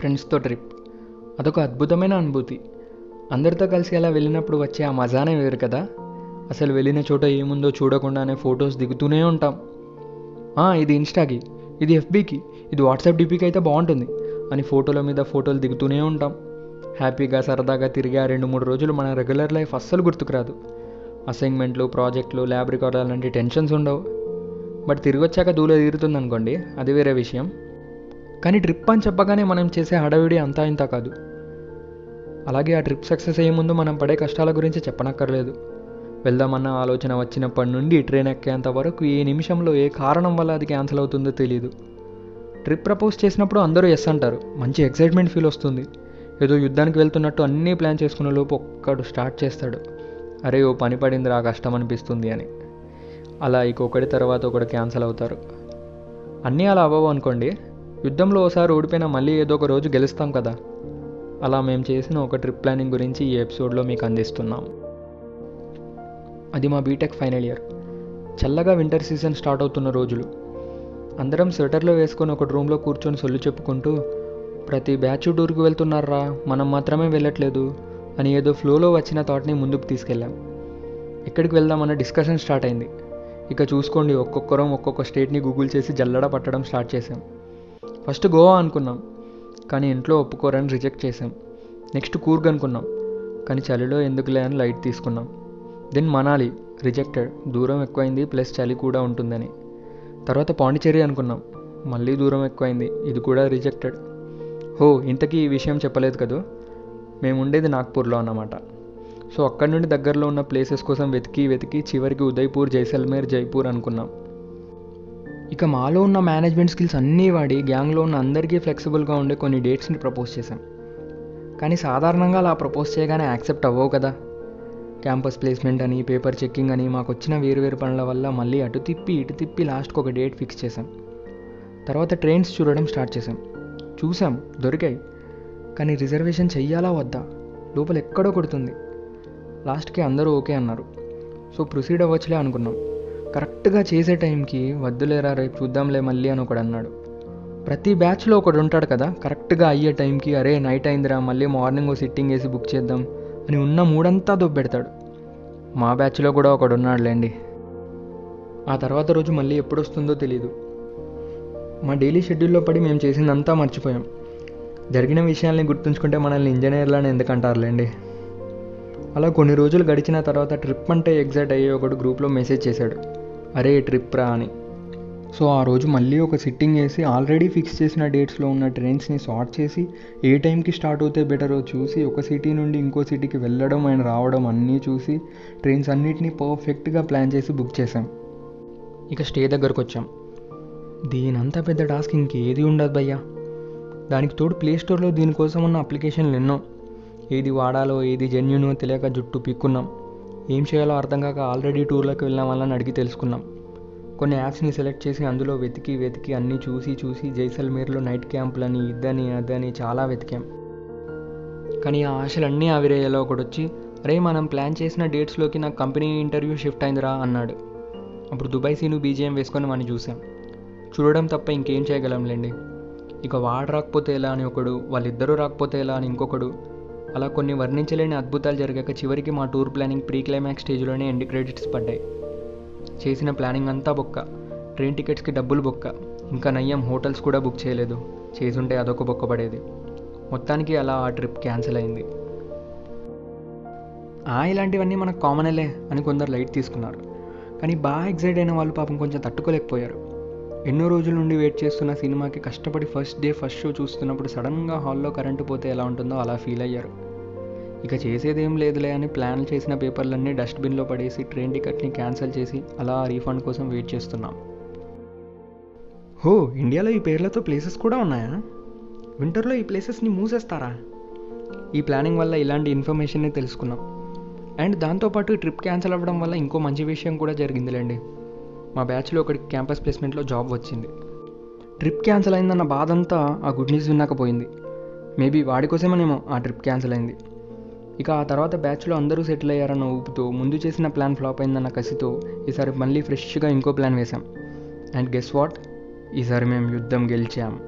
ఫ్రెండ్స్తో ట్రిప్ అదొక అద్భుతమైన అనుభూతి. అందరితో కలిసి అలా వెళ్ళినప్పుడు వచ్చే ఆ మజానే వేరు కదా. అసలు వెళ్ళిన చోట ఏముందో చూడకుండానే ఫొటోస్ దిగుతూనే ఉంటాం. ఇది ఇన్స్టాకి ఇది ఎఫ్బీకి ఇది వాట్సాప్ డిపికి అయితే బాగుంటుంది. అని ఫోటోల మీద ఫోటోలు దిగుతూనే ఉంటాం. హ్యాపీగా సరదాగా తిరిగి ఆ రెండు మూడు రోజులు మన రెగ్యులర్ లైఫ్ అస్సలు గుర్తుకురాదు అసైన్మెంట్లు ప్రాజెక్టులు ల్యాబ్ రికార్డులు లాంటి టెన్షన్స్ ఉండవు. బట్ తిరిగి వచ్చాక దూల తీరుతుంది అనుకోండి అది వేరే విషయం. కానీ ట్రిప్ అని చెప్పగానే మనం చేసే హడావిడి అంతా ఇంత కాదు. అలాగే ఆ ట్రిప్ సక్సెస్ అయ్యే ముందు మనం పడే కష్టాల గురించి చెప్పనక్కర్లేదు. వెళ్దామన్న ఆలోచన వచ్చినప్పటి నుండి ట్రైన్ ఎక్కేంత వరకు ఏ నిమిషంలో ఏ కారణం వల్ల అది క్యాన్సిల్ అవుతుందో తెలియదు ట్రిప్ ప్రపోజ్ చేసినప్పుడు అందరూ ఎస్ అంటారు. మంచి ఎక్సైట్మెంట్ ఫీల్ వస్తుంది. ఏదో యుద్ధానికి వెళ్తున్నట్టు అన్నీ ప్లాన్ చేసుకునే లోపు ఒక్కడు స్టార్ట్ చేస్తాడు. అరే ఓ పని పడింది రా కష్టం అనిపిస్తుంది అని. అలా ఇంకొకటి తర్వాత ఒకటి క్యాన్సిల్ అవుతారు. అన్నీ అలా అవ్వవు అనుకోండి. యుద్ధంలో ఓసారి ఓడిపోయినా మళ్ళీ ఏదో ఒక రోజు గెలుస్తాం కదా. అలా మేము చేసిన ఒక ట్రిప్ ప్లానింగ్ గురించి ఈ ఎపిసోడ్లో మీకు అందిస్తున్నాం. అది మా బీటెక్ ఫైనల్ ఇయర్. చల్లగా వింటర్ సీజన్ స్టార్ట్ అవుతున్న రోజులు. అందరం స్వెటర్లో వేసుకొని ఒక రూమ్లో కూర్చొని సొల్లు చెప్పుకుంటూ ప్రతి బ్యాచ్ టూర్కి వెళ్తున్నారా? మనం మాత్రమే వెళ్ళట్లేదు అని ఏదో ఫ్లోలో వచ్చిన థాట్ని ముందుకు తీసుకెళ్ళాం. ఎక్కడికి వెళ్దామన్న డిస్కషన్ స్టార్ట్ అయింది. ఇక చూసుకోండి ఒక్కొక్కరం ఒక్కొక్క స్టేట్ని గూగుల్ చేసి జల్లడ పట్టడం స్టార్ట్ చేసాం ఫస్ట్ గోవా అనుకున్నాం కానీ ఇంట్లో ఒప్పుకోరని రిజెక్ట్ చేసాం నెక్స్ట్ కూర్గ్ అనుకున్నాం కానీ చలిలో ఎందుకులే అని లైట్ తీసుకున్నాం. దెన్ మనాలి రిజెక్టెడ్ దూరం ఎక్కువైంది ప్లస్ చలి కూడా ఉంటుందని. తర్వాత పాండిచేరి అనుకున్నాం మళ్ళీ దూరం ఎక్కువైంది ఇది కూడా రిజెక్టెడ్. హో ఇంతకీ ఈ విషయం చెప్పలేదు కదూ? మేము ఉండేది నాగ్పూర్లో అన్నమాట. సో అక్కడి నుండి దగ్గరలో ఉన్న ప్లేసెస్ కోసం వెతికి వెతికి చివరికి ఉదయ్పూర్ జైసల్మేర్ జైపూర్ అనుకున్నాం. ఇక మాలో ఉన్న మేనేజ్మెంట్ స్కిల్స్ అన్నీ వాడి గ్యాంగ్లో ఉన్న అందరికీ ఫ్లెక్సిబుల్గా ఉండే కొన్ని డేట్స్ని ప్రపోజ్ చేశాం. కానీ సాధారణంగా అలా ప్రపోజ్ చేయగానే యాక్సెప్ట్ అవ్వవు కదా. క్యాంపస్ ప్లేస్మెంట్ అని పేపర్ చెక్కింగ్ అని మాకు వచ్చిన వేరువేరు పనుల వల్ల మళ్ళీ అటు తిప్పి ఇటు తిప్పి లాస్ట్కి ఒక డేట్ ఫిక్స్ చేశాం. తర్వాత ట్రైన్స్ చూడడం స్టార్ట్ చేశాం. చూసాం దొరికాయి. కానీ రిజర్వేషన్ చెయ్యాలా వద్దా? లోపల ఎక్కడో కొడుతుంది. లాస్ట్కి అందరూ ఓకే అన్నారు. సో ప్రొసీడ్ అవ్వచ్చులే అనుకున్నాం. కరెక్ట్గా చేసే టైంకి వద్దులేరా రేపు చూద్దాంలే మళ్ళీ అని ఒకడు అన్నాడు. ప్రతి బ్యాచ్లో ఒకడు ఉంటాడు కదా కరెక్ట్గా అయ్యే టైంకి అరే నైట్ అయిందిరా మళ్ళీ మార్నింగ్ ఓ సిట్టింగ్ వేసి బుక్ చేద్దాం అని ఉన్న మూడంతా దొబ్బెడతాడు. మా బ్యాచ్లో కూడా ఒకడు ఉన్నాడులేండి. ఆ తర్వాత రోజు మళ్ళీ ఎప్పుడు వస్తుందో తెలియదు మా డైలీ షెడ్యూల్లో పడి మేము చేసిందంతా మర్చిపోయాం. జరిగిన విషయాల్ని గుర్తుంచుకుంటే మనల్ని ఇంజనీర్లని ఎందుకంటారులేండి. అలా కొన్ని రోజులు గడిచిన తర్వాత ట్రిప్ అంటే ఎగ్జైట్ అయ్యే ఒకడు గ్రూప్లో మెసేజ్ చేశాడు. అరే ట్రిప్ రా అని. సో ఆ రోజు మళ్ళీ ఒక సిట్టింగ్ వేసి ఆల్రెడీ ఫిక్స్ చేసిన డేట్స్లో ఉన్న ట్రైన్స్ని సార్ట్ చేసి ఏ టైంకి స్టార్ట్ అవుతే బెటరో చూసి ఒక సిటీ నుండి ఇంకో సిటీకి వెళ్ళడం అండ్ రావడం అన్నీ చూసి ట్రైన్స్ అన్నిటినీ పర్ఫెక్ట్గా ప్లాన్ చేసి బుక్ చేసాం ఇక స్టే దగ్గరకు వచ్చాం. దీనంత పెద్ద టాస్క్ ఇంకేది ఉండదు భయ్యా. దానికి తోడు ప్లే స్టోర్లో దీనికోసం ఉన్న అప్లికేషన్లు ఎన్నో. ఏది వాడాలో ఏది జెన్యునో తెలియక జుట్టు పీక్కున్నాం. ఏం చేయాలో అర్థం కాక ఆల్రెడీ టూర్లోకి వెళ్ళిన వాళ్ళని అడిగి తెలుసుకున్నాం. కొన్ని యాప్స్ని సెలెక్ట్ చేసి అందులో వెతికి వెతికి అన్నీ చూసి చూసి జైసల్మేర్లో నైట్ క్యాంపులని ఇద్దని అదని చాలా వెతికాం. కానీ ఆ ఆశలన్నీ ఆవిరయ్యేలో ఒకటి వచ్చి అరే మనం ప్లాన్ చేసిన డేట్స్లోకి నాకు కంపెనీ ఇంటర్వ్యూ షిఫ్ట్ అయిందిరా అన్నాడు. అప్పుడు దుబాయ్ సీను బీజేఎం వేసుకొని మనం చూసాం. చూడడం తప్ప ఇంకేం చేయగలంలేండి ఇక వాడు రాకపోతే ఎలా అని ఒకడు వాళ్ళిద్దరూ రాకపోతే ఎలా అని ఇంకొకడు అలా కొన్ని వర్ణించలేని అద్భుతాలు జరిగాక చివరికి మా టూర్ ప్లానింగ్ ప్రీ క్లైమాక్స్ స్టేజ్లోనే ఎండ్ క్రెడిట్స్ పడ్డాయి. చేసిన ప్లానింగ్ అంతా బొక్క. ట్రైన్ టికెట్స్కి డబ్బులు బొక్క. ఇంకా నయ్యం హోటల్స్ కూడా బుక్ చేయలేదు. చేసుంటే అదొక బొక్క పడేది. మొత్తానికి అలా ఆ ట్రిప్ క్యాన్సిల్ అయింది. ఆ ఇలాంటివన్నీ మనకు కామనేలే అని కొందరు లైట్ తీసుకున్నారు. కానీ బాగా ఎగ్జైట్ అయిన వాళ్ళు పాపం కొంచెం తట్టుకోలేకపోయారు. ఎన్నో రోజుల నుండి వెయిట్ చేస్తున్న సినిమాకి కష్టపడి ఫస్ట్ డే ఫస్ట్ షో చూస్తున్నప్పుడు సడన్గా హాల్లో కరెంటు పోతే ఎలా ఉంటుందో అలా ఫీల్ అయ్యారు. ఇక చేసేదేం లేదులే అని ప్లాన్ చేసిన పేపర్లన్నీ డస్ట్బిన్లో పడేసి ట్రైన్ టికెట్ని క్యాన్సిల్ చేసి అలా రీఫండ్ కోసం వెయిట్ చేస్తున్నాం. హో ఇండియాలో ఈ పేర్లతో ప్లేసెస్ కూడా ఉన్నాయా? వింటర్లో ఈ ప్లేసెస్ని మూసేస్తారా? ఈ ప్లానింగ్ వల్ల ఇలాంటి ఇన్ఫర్మేషన్ని తెలుసుకున్నాం. అండ్ దాంతోపాటు ట్రిప్ క్యాన్సిల్ అవ్వడం వల్ల ఇంకో మంచి విషయం కూడా జరిగిందిలేండి. మా బ్యాచ్లో ఒకటికి క్యాంపస్ ప్లేస్మెంట్లో జాబ్ వచ్చింది. ట్రిప్ క్యాన్సిల్ అయిందన్న బాధ అంతా ఆ గుడ్ న్యూస్ విన్నాకపోయింది. మేబీ వాడి కోసమేనేమో ఆ ట్రిప్ క్యాన్సిల్ అయింది. ఇక ఆ తర్వాత బ్యాచ్లో అందరూ సెటిల్ అయ్యారన్న ఊపుతో ముందు చేసిన ప్లాన్ ఫ్లాప్ అయిందన్న కసితో ఈసారి మళ్ళీ ఫ్రెష్గా ఇంకో ప్లాన్ వేశాం. అండ్ గెస్ వాట్ ఈసారి మేము యుద్ధం గెలిచాం.